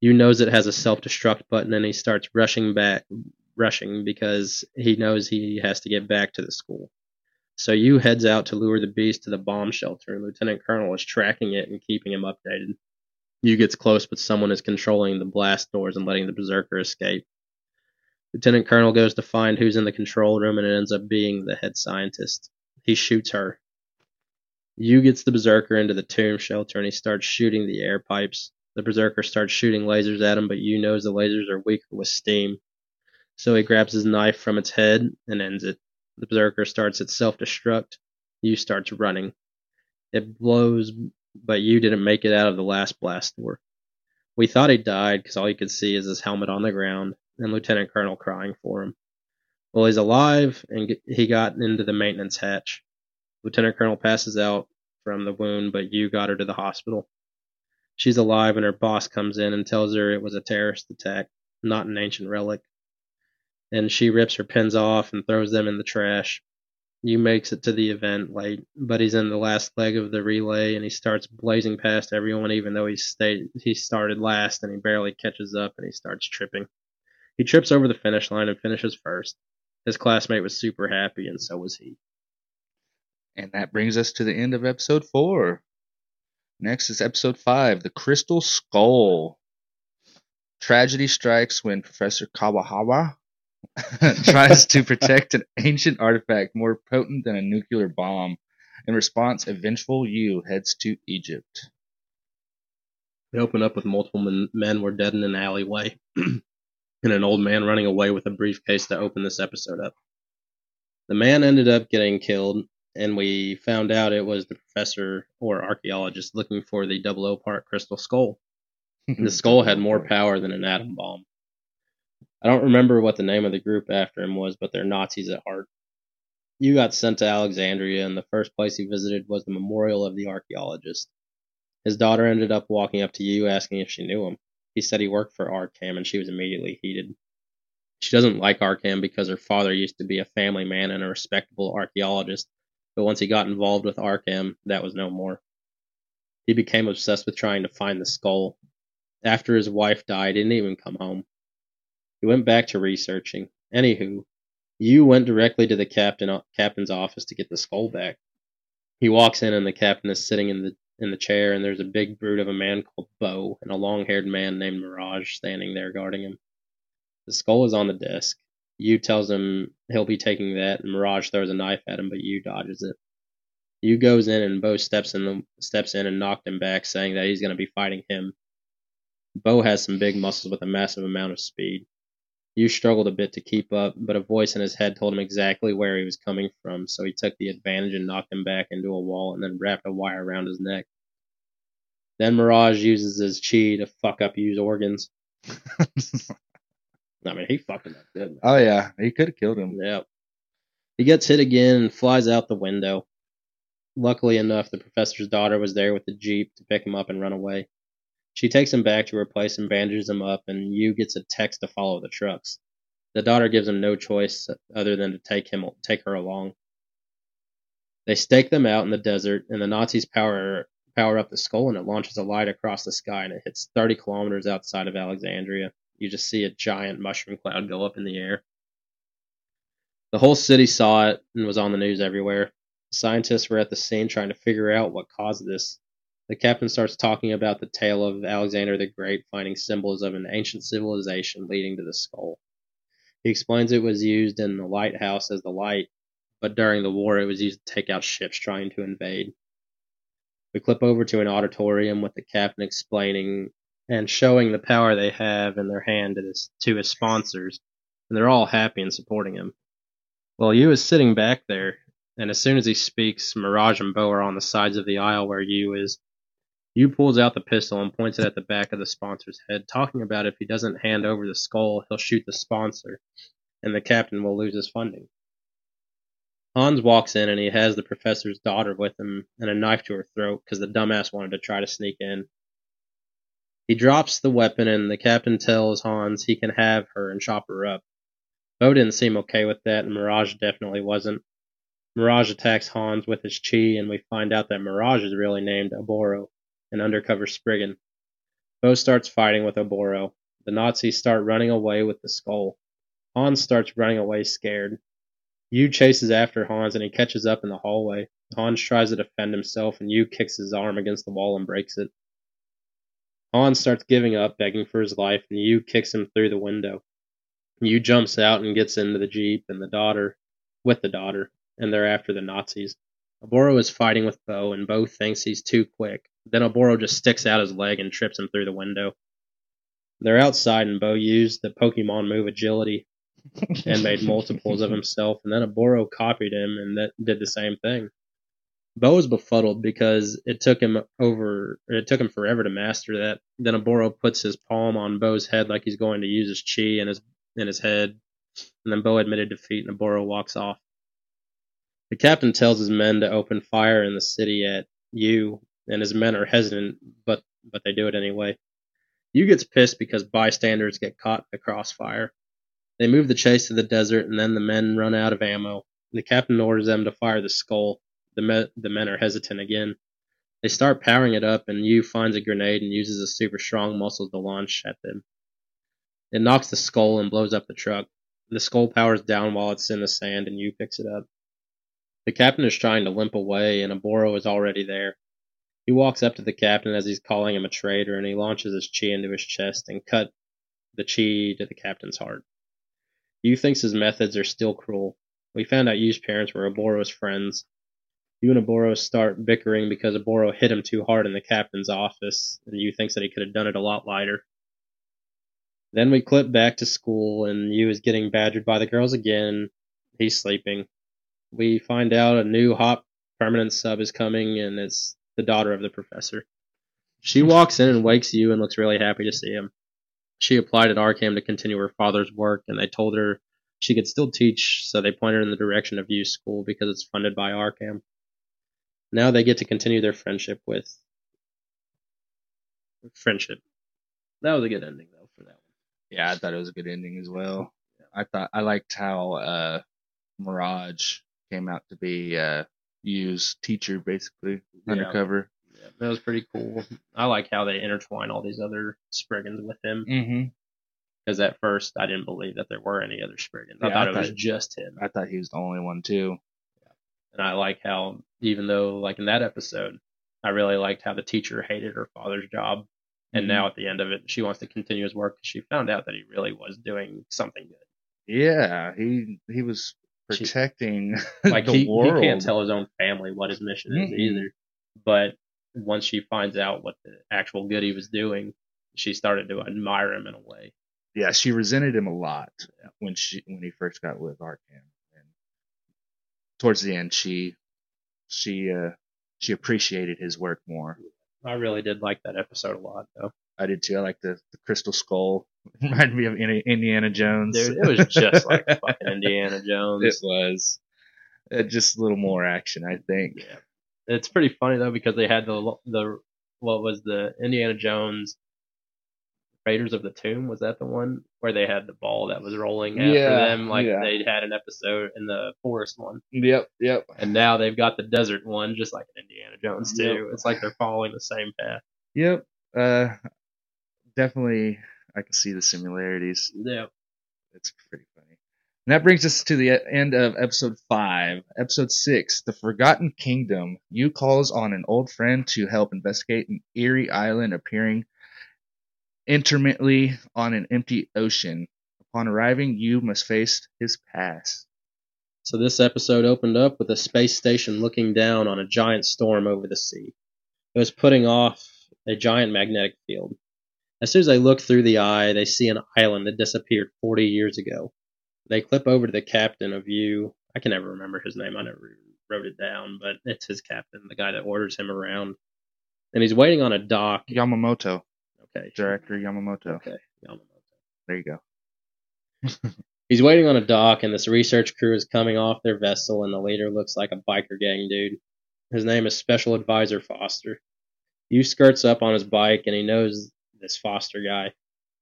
Yu knows it has a self-destruct button, and he starts rushing back, rushing because he knows he has to get back to the school. So Yu heads out to lure the beast to the bomb shelter, and Lieutenant Colonel is tracking it and keeping him updated. Yu gets close, but someone is controlling the blast doors and letting the Berserker escape. Lieutenant Colonel goes to find who's in the control room, and it ends up being the head scientist. He shoots her. Yu gets the Berserker into the tomb shelter, and he starts shooting the air pipes. The Berserker starts shooting lasers at him, but Yu knows the lasers are weaker with steam. So he grabs his knife from its head and ends it. The Berserker starts its self destruct. Yu starts running. It blows, but Yu didn't make it out of the last blast door. We thought he died because all you could see is his helmet on the ground and Lieutenant Colonel crying for him. Well, he's alive and he got into the maintenance hatch. Lieutenant Colonel passes out from the wound, but Yu got her to the hospital. She's alive and her boss comes in and tells her it was a terrorist attack, not an ancient relic. And she rips her pins off and throws them in the trash. Yu makes it to the event late, but he's in the last leg of the relay and he starts blazing past everyone even though he stayed he started last and he barely catches up and he starts tripping. He trips over the finish line and finishes first. His classmate was super happy and so was he. And that brings us to the end of episode four. Next is episode five The Crystal Skull. Tragedy strikes when Professor Kawahawa tries to protect an ancient artifact more potent than a nuclear bomb. In response, a vengeful Yu heads to Egypt. We open up with multiple men, men were dead in an alleyway, and an old man running away with a briefcase to open this episode up. The man ended up getting killed, and we found out it was the professor or archaeologist looking for the double O part crystal skull. The skull had more power than an atom bomb. I don't remember what the name of the group after him was, but they're Nazis at heart. Yu got sent to Alexandria, and the first place he visited was the memorial of the archaeologist. His daughter ended up walking up to Yu asking if she knew him. He said he worked for Arkham, and she was immediately heated. She doesn't like Arkham because her father used to be a family man and a respectable archaeologist, but once he got involved with Arkham, that was no more. He became obsessed with trying to find the skull. After his wife died, he didn't even come home. He went back to researching. Anywho, Yu went directly to the captain uh, captain's office to get the skull back. He walks in and the captain is sitting in the in the chair and there's a big brute of a man called Bo and a long-haired man named Mirage standing there guarding him. The skull is on the desk. Yu tells him he'll be taking that and Mirage throws a knife at him but Yu dodges it. Yu goes in and Bo steps in steps in and knocked him back saying that he's going to be fighting him. Bo has some big muscles with a massive amount of speed. Yu struggled a bit to keep up, but a voice in his head told him exactly where he was coming from, so he took the advantage and knocked him back into a wall and then wrapped a wire around his neck. Then Mirage uses his chi to fuck up Yu's organs. I mean, he fucked him up good. oh yeah, he could have killed him. Yep. He gets hit again and flies out the window. Luckily enough, the professor's daughter was there with the jeep to pick him up and run away. She takes him back to her place and bandages him up, and Yu gets a text to follow the trucks. The daughter gives him no choice other than to take him take her along. They stake them out in the desert, and the Nazis power power up the skull, and it launches a light across the sky, and it hits 30 kilometers outside of Alexandria. You just see a giant mushroom cloud go up in the air. The whole city saw it and was on the news everywhere. Scientists were at the scene trying to figure out what caused this. The captain starts talking about the tale of Alexander the Great finding symbols of an ancient civilization leading to the skull. He explains it was used in the lighthouse as the light, but during the war it was used to take out ships trying to invade. We clip over to an auditorium with the captain explaining and showing the power they have in their hand to his, to his sponsors, and they're all happy and supporting him. Well, Yu is sitting back there, and as soon as he speaks, Mirage and Bo are on the sides of the aisle where Yu is. Yu pulls out the pistol and points it at the back of the sponsor's head, talking about if he doesn't hand over the skull, he'll shoot the sponsor, and the captain will lose his funding. Hans walks in and he has the professor's daughter with him and a knife to her throat because the dumbass wanted to try to sneak in. He drops the weapon and the captain tells Hans he can have her and chop her up. Bo didn't seem okay with that and Mirage definitely wasn't. Mirage attacks Hans with his chi and we find out that Mirage is really named Oboro, an undercover Spriggan. Bo starts fighting with Oboro. The Nazis start running away with the skull. Hans starts running away scared. Yu chases after Hans and he catches up in the hallway. Hans tries to defend himself and Yu kicks his arm against the wall and breaks it. Hans starts giving up, begging for his life, and Yu kicks him through the window. Yu jumps out and gets into the Jeep and the daughter with the daughter, and they're after the Nazis. Oboro is fighting with Bo, and Bo thinks he's too quick. Then Oboro just sticks out his leg and trips him through the window. They're outside, and Bo used the Pokemon move agility and made multiples of himself, and then Oboro copied him and that did the same thing. Bo was befuddled because it took him over it took him forever to master that. Then Oboro puts his palm on Bo's head like he's going to use his chi in his in his head, and then Bo admitted defeat and Oboro walks off. The captain tells his men to open fire in the city at Yu, and his men are hesitant, but but they do it anyway. Yu gets pissed because bystanders get caught in the crossfire. They move the chase to the desert, and then the men run out of ammo. The captain orders them to fire the skull. The, me- the men are hesitant again. They start powering it up, and Yu finds a grenade and uses his super strong muscles to launch at them. It knocks the skull and blows up the truck. The skull powers down while it's in the sand, and Yu picks it up. The captain is trying to limp away, and Oboro is already there. He walks up to the captain as he's calling him a traitor, and he launches his chi into his chest and cut the chi to the captain's heart. Yu thinks his methods are still cruel. We found out Yu's parents were Oboro's friends. Yu and Oboro start bickering because Oboro hit him too hard in the captain's office, and Yu thinks that he could have done it a lot lighter. Then we clip back to school, and Yu is getting badgered by the girls again. He's sleeping. We find out a new hot permanent sub is coming, and it's the daughter of the professor. She walks in and wakes Yu and looks really happy to see him. She applied at Arkham to continue her father's work, and they told her she could still teach, so they pointed her in the direction of Yu's school because it's funded by Arkham. Now they get to continue their friendship with friendship. That was a good ending though for that one. Yeah, I thought it was a good ending as well. I thought I liked how uh, Mirage came out to be uh, Yu's teacher, basically Yeah. undercover. Yeah, that was pretty cool. I like how they intertwine all these other Spriggans with him Mm-hmm. because at first I didn't believe that there were any other Spriggans. I Yeah, thought I it was just him. I thought he was the only one too. Yeah. And I like how, even though, like in that episode, I really liked how the teacher hated her father's job. And Mhm. now at the end of it, she wants to continue his work. Because she found out that he really was doing something good. Yeah, he he was She- protecting Like the he, he can't tell his own family what his mission is Mm-mm. either. But once she finds out what the actual good he was doing, she started to admire him in a way. Yeah, she resented him a lot when she when he first got with Arkham, and towards the end, she she uh she appreciated his work more. I really did like that episode a lot, though. I did too. I like the, the crystal skull. Reminded me of Indiana Jones. Dude, it was just like fucking Indiana Jones. it was. Uh, just a little more action, I think. Yeah, it's pretty funny though because they had the the what was the Indiana Jones Raiders of the Tomb was that the one where they had the ball that was rolling after Yeah, them like yeah. they had an episode in the forest one Yep, yep. and now they've got the desert one just like in Indiana Jones too. Yep. It's like they're following the same path. Yep. Uh, definitely, I can see the similarities. Yeah, It's pretty funny. And that brings us to the end of episode five. Episode six, The Forgotten Kingdom. Yu calls on an old friend to help investigate an eerie island appearing intermittently on an empty ocean. Upon arriving, Yu must face his past. So this episode opened up with a space station looking down on a giant storm over the sea. It was putting off a giant magnetic field. As soon as they look through the eye, they see an island that disappeared 40 years ago. They clip over to the captain of Yu. I can never remember his name. I never wrote it down, but it's his captain, the guy that orders him around. And he's waiting on a dock. Yamamoto, Okay. director Yamamoto. Okay. Yamamoto. There you go. He's waiting on a dock, and this research crew is coming off their vessel, and the leader looks like a biker gang dude. His name is Special Advisor Foster. Yu skirts up on his bike, and he knows this Foster guy.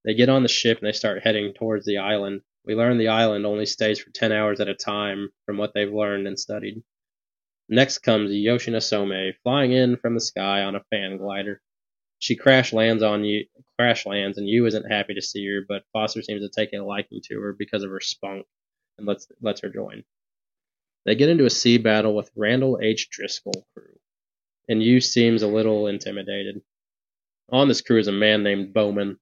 They get on the ship and they start heading towards the island. We learn the island only stays for 10 hours at a time from what they've learned and studied. Next comes Yoshino Somei, flying in from the sky on a fan glider. She crash lands on Yu, crash lands, and Yu isn't happy to see her, but Foster seems to take a liking to her because of her spunk and lets lets her join. They get into a sea battle with Randall H. Driscoll crew, and Yu seems a little intimidated. On this crew is a man named Bowman.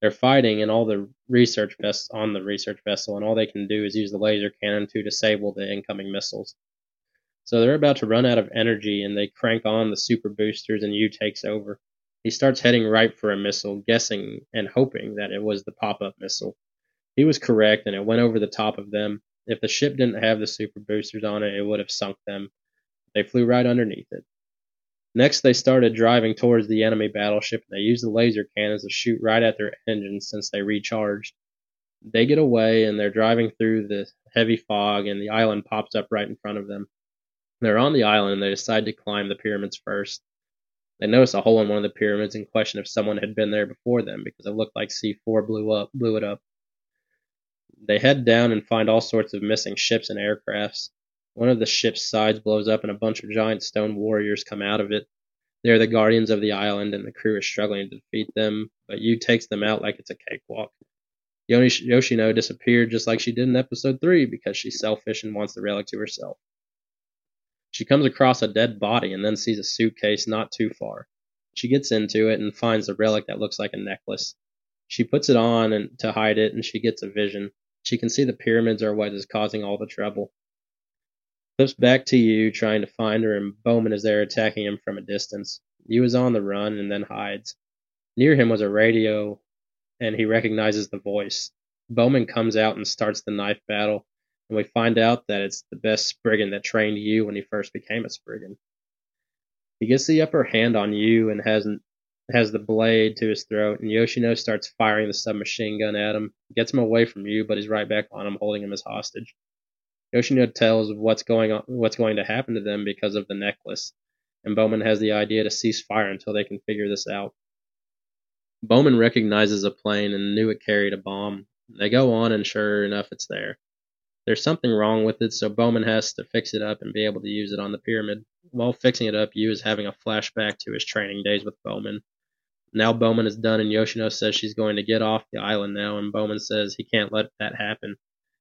They're fighting, in all the research vests on the research vessel, and all they can do is use the laser cannon to disable the incoming missiles. So they're about to run out of energy, and they crank on the super boosters, and Yu takes over. He starts heading right for a missile, guessing and hoping that it was the pop up missile. He was correct, and it went over the top of them. If the ship didn't have the super boosters on it, it would have sunk them. They flew right underneath it. Next, they started driving towards the enemy battleship, and they used the laser cannons to shoot right at their engines since they recharged. They get away, and they're driving through the heavy fog, and the island pops up right in front of them. They're on the island, and they decide to climb the pyramids first. They notice a hole in one of the pyramids and question if someone had been there before them because it looked like C4 blew up, blew it up. They head down and find all sorts of missing ships and aircrafts. One of the ship's sides blows up and a bunch of giant stone warriors come out of it. They are the guardians of the island and the crew is struggling to defeat them, but Yu takes them out like it's a cakewalk. Yoshino disappeared just like she did in episode 3 because she's selfish and wants the relic to herself. She comes across a dead body and then sees a suitcase not too far. She gets into it and finds a relic that looks like a necklace. She puts it on and to hide it and she gets a vision. She can see the pyramids are what is causing all the trouble. Flips back to Yu trying to find her and Bowman is there attacking him from a distance. Yu is on the run and then hides. Near him was a radio and he recognizes the voice. Bowman comes out and starts the knife battle, and we find out that it's the best Spriggan that trained Yu when he first became a Spriggan. He gets the upper hand on Yu and has has the blade to his throat, and Yoshino starts firing the submachine gun at him. Gets him away from Yu, but he's right back on him, holding him as hostage. Yoshino tells what's going on, what's going to happen to them because of the necklace, and Bowman has the idea to cease fire until they can figure this out. Bowman recognizes a plane and knew it carried a bomb. They go on, and sure enough, it's there. There's something wrong with it, so Bowman has to fix it up and be able to use it on the pyramid. While fixing it up, Yu is having a flashback to his training days with Bowman. Now Bowman is done, and Yoshino says she's going to get off the island now, and Bowman says he can't let that happen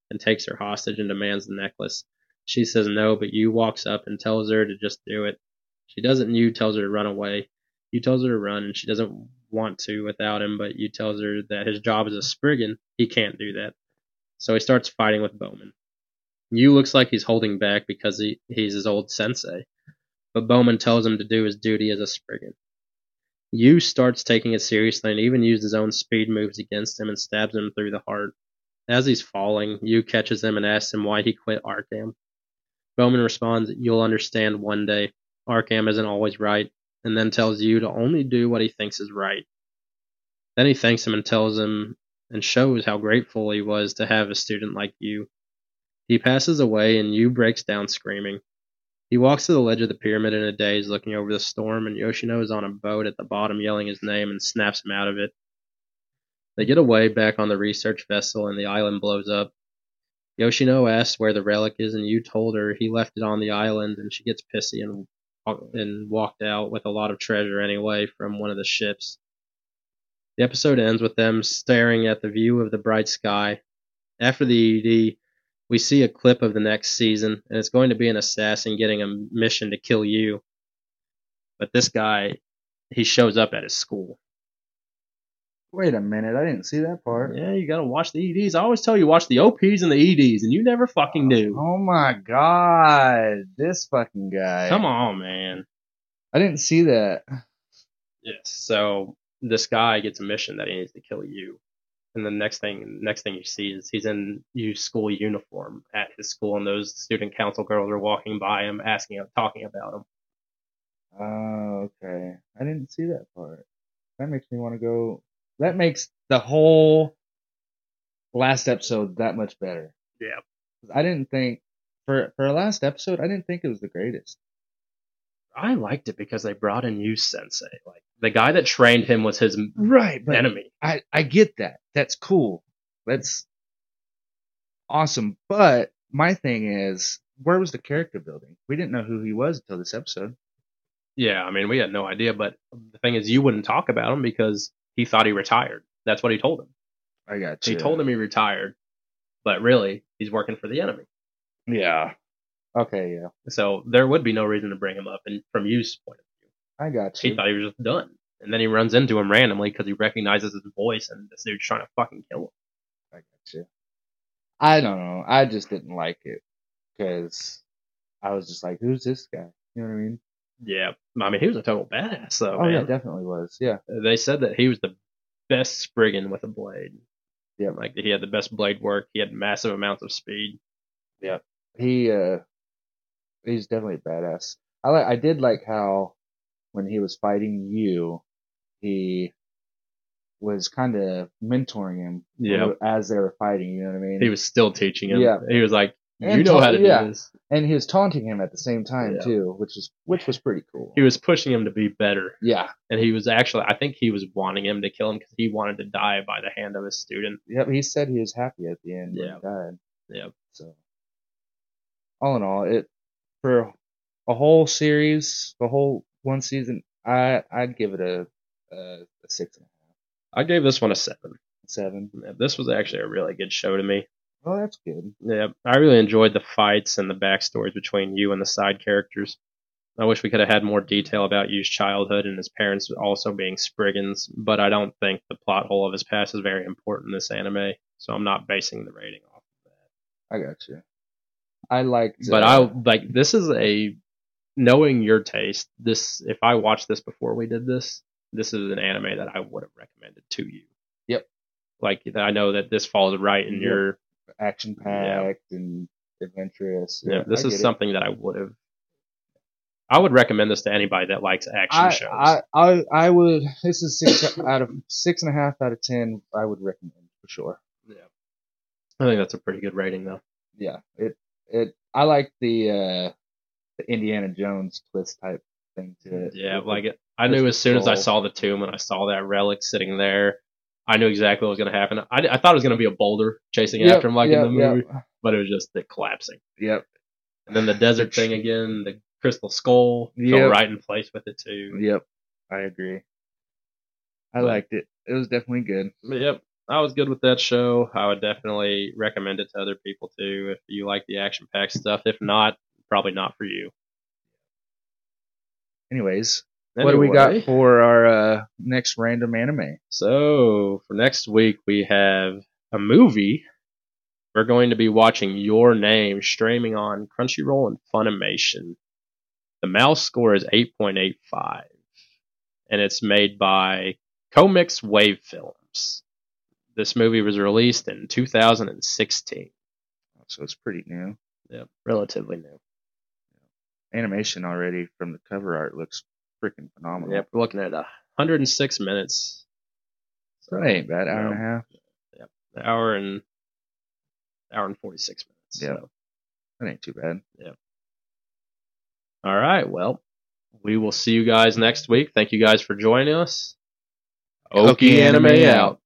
and takes her hostage and demands the necklace. She says no, but Yu walks up and tells her to just do it. She doesn't, Yu tells her to run away. Yu tells her to run, and she doesn't want to without him, but Yu tells her that his job as a Spriggan, he can't do that. So he starts fighting with Bowman. Yu looks like he's holding back because he, he's his old sensei, but Bowman tells him to do his duty as a Spriggan. Yu starts taking it seriously and even used his own speed moves against him and stabs him through the heart. As he's falling, Yu catches him and asks him why he quit Arkham. Bowman responds, You'll understand one day. Arkham isn't always right, and then tells Yu to only do what he thinks is right. Then he thanks him and tells him and shows how grateful he was to have a student like Yu. He passes away and Yu breaks down screaming. He walks to the ledge of the pyramid in a daze, looking over the storm, and Yoshino is on a boat at the bottom yelling his name and snaps him out of it. They get away back on the research vessel and the island blows up. Yoshino asks where the relic is, and Yu told her he left it on the island, and she gets pissy and and walked out with a lot of treasure anyway from one of the ships. The episode ends with them staring at the view of the bright sky. After the ED, we see a clip of the next season, and it's going to be an assassin getting a mission to kill Yu. But this guy, he shows up at his school. Wait a minute, I didn't see that part. Yeah, you gotta watch the EDs. I always tell you watch the OPs and the EDs, and you never fucking do. Oh my god, this fucking guy. Come on, man. I didn't see that. Yes. So this guy gets a mission that he needs to kill Yu. And the next thing, next thing you see is he's in you school uniform at his school, and those student council girls are walking by him, asking him, talking about him. Oh, okay. I didn't see that part. That makes me want to go. That makes the whole last episode that much better. Yeah. I didn't think for for a last episode, I didn't think it was the greatest. I liked it because they brought in Yu Sensei. Like the guy that trained him was his Right, enemy. I I get that. That's cool. That's awesome. But my thing is, where was the character building? We didn't know who he was until this episode. Yeah, I mean, we had no idea, but the thing is, you wouldn't talk about him because he thought he retired. That's what he told him. I got you. He told him he retired, but really, he's working for the enemy. Yeah. Okay, yeah. So there would be no reason to bring him up. And from Yu's point of view, I got you. he thought he was just done. And then he runs into him randomly because he recognizes his voice, and this dude's trying to fucking kill him. I got you. I don't know. I just didn't like it because I was just like, "Who's this guy?" You know what I mean? Yeah, I mean, he was a total badass, though. oh man. yeah, definitely was. Yeah. They said that he was the best Spriggan with a blade. Yeah. like he had the best blade work. He had massive amounts of speed. Yeah, he uh, he's definitely a badass. I like. I did like how when he was fighting Yu, he was kind of mentoring him. Yeah. As they were fighting, you know what I mean? He was still teaching him. Yeah. he was like, "You And know ta- how to yeah. do this." and he was taunting him at the same time Yeah. too, which is which was pretty cool. He was pushing him to be better, yeah. and he was actually, I think he was wanting him to kill him because he wanted to die by the hand of his student. Yep. He said he was happy at the end Yeah. when he died. Yeah, So, all in all, it for a whole series, the whole one season, I I'd give it a a, a six and a half, I gave this one a seven. seven. This was actually a really good show to me. Oh, that's good. Yeah, I really enjoyed the fights and the backstories between Yu and the side characters. I wish we could have had more detail about Yu's childhood and his parents also being Spriggans, but I don't think the plot hole of his past is very important in this anime, so I'm not basing the rating off of that. I got you. I like, But uh, I like this is a knowing your taste. This if I watched this before we did this, this is an anime that I would have recommended to you. Yep. Like I know that this falls right in Yep. your action packed and adventurous. Yeah, this I is get it. something that I would have. I would recommend this to anybody that likes action I, shows. I I I would. This is six out of six and a half out of ten. I would recommend for sure. yeah, I think that's a pretty good rating though. Yeah, it it. I like the uh the Indiana Jones twist type thing to it. Yeah, like it. I knew as soon as I saw the tomb and I saw that relic sitting there, I knew exactly what was going to happen. I, I thought it was going to be a boulder chasing Yep, after him like yep, in the movie, Yep. but it was just it collapsing. Yep. And then the desert thing again, the crystal skull fell right in place with it too. Yep. I agree. I But- liked it. It was definitely good. Yep, I was good with that show. I would definitely recommend it to other people too if you like the action packed stuff. If not, probably not for you. Anyways, what do we got for our uh, next random anime? So for next week we have a movie. We're going to be watching Your Name streaming on Crunchyroll and Funimation. The mouse score is 8.85, and it's made by Comix Wave Films. This movie was released in 2016. So it's pretty new. Yeah, relatively new. Animation already from the cover art looks freaking phenomenal. Yep, we're looking at 106 minutes. So, That ain't bad. Hour No. and a half. an hour and hour and 46 minutes. Yeah. so. That ain't too bad. Yeah. All right. Well, we will see you guys next week. Thank you guys for joining us. Okie Anime Anime out.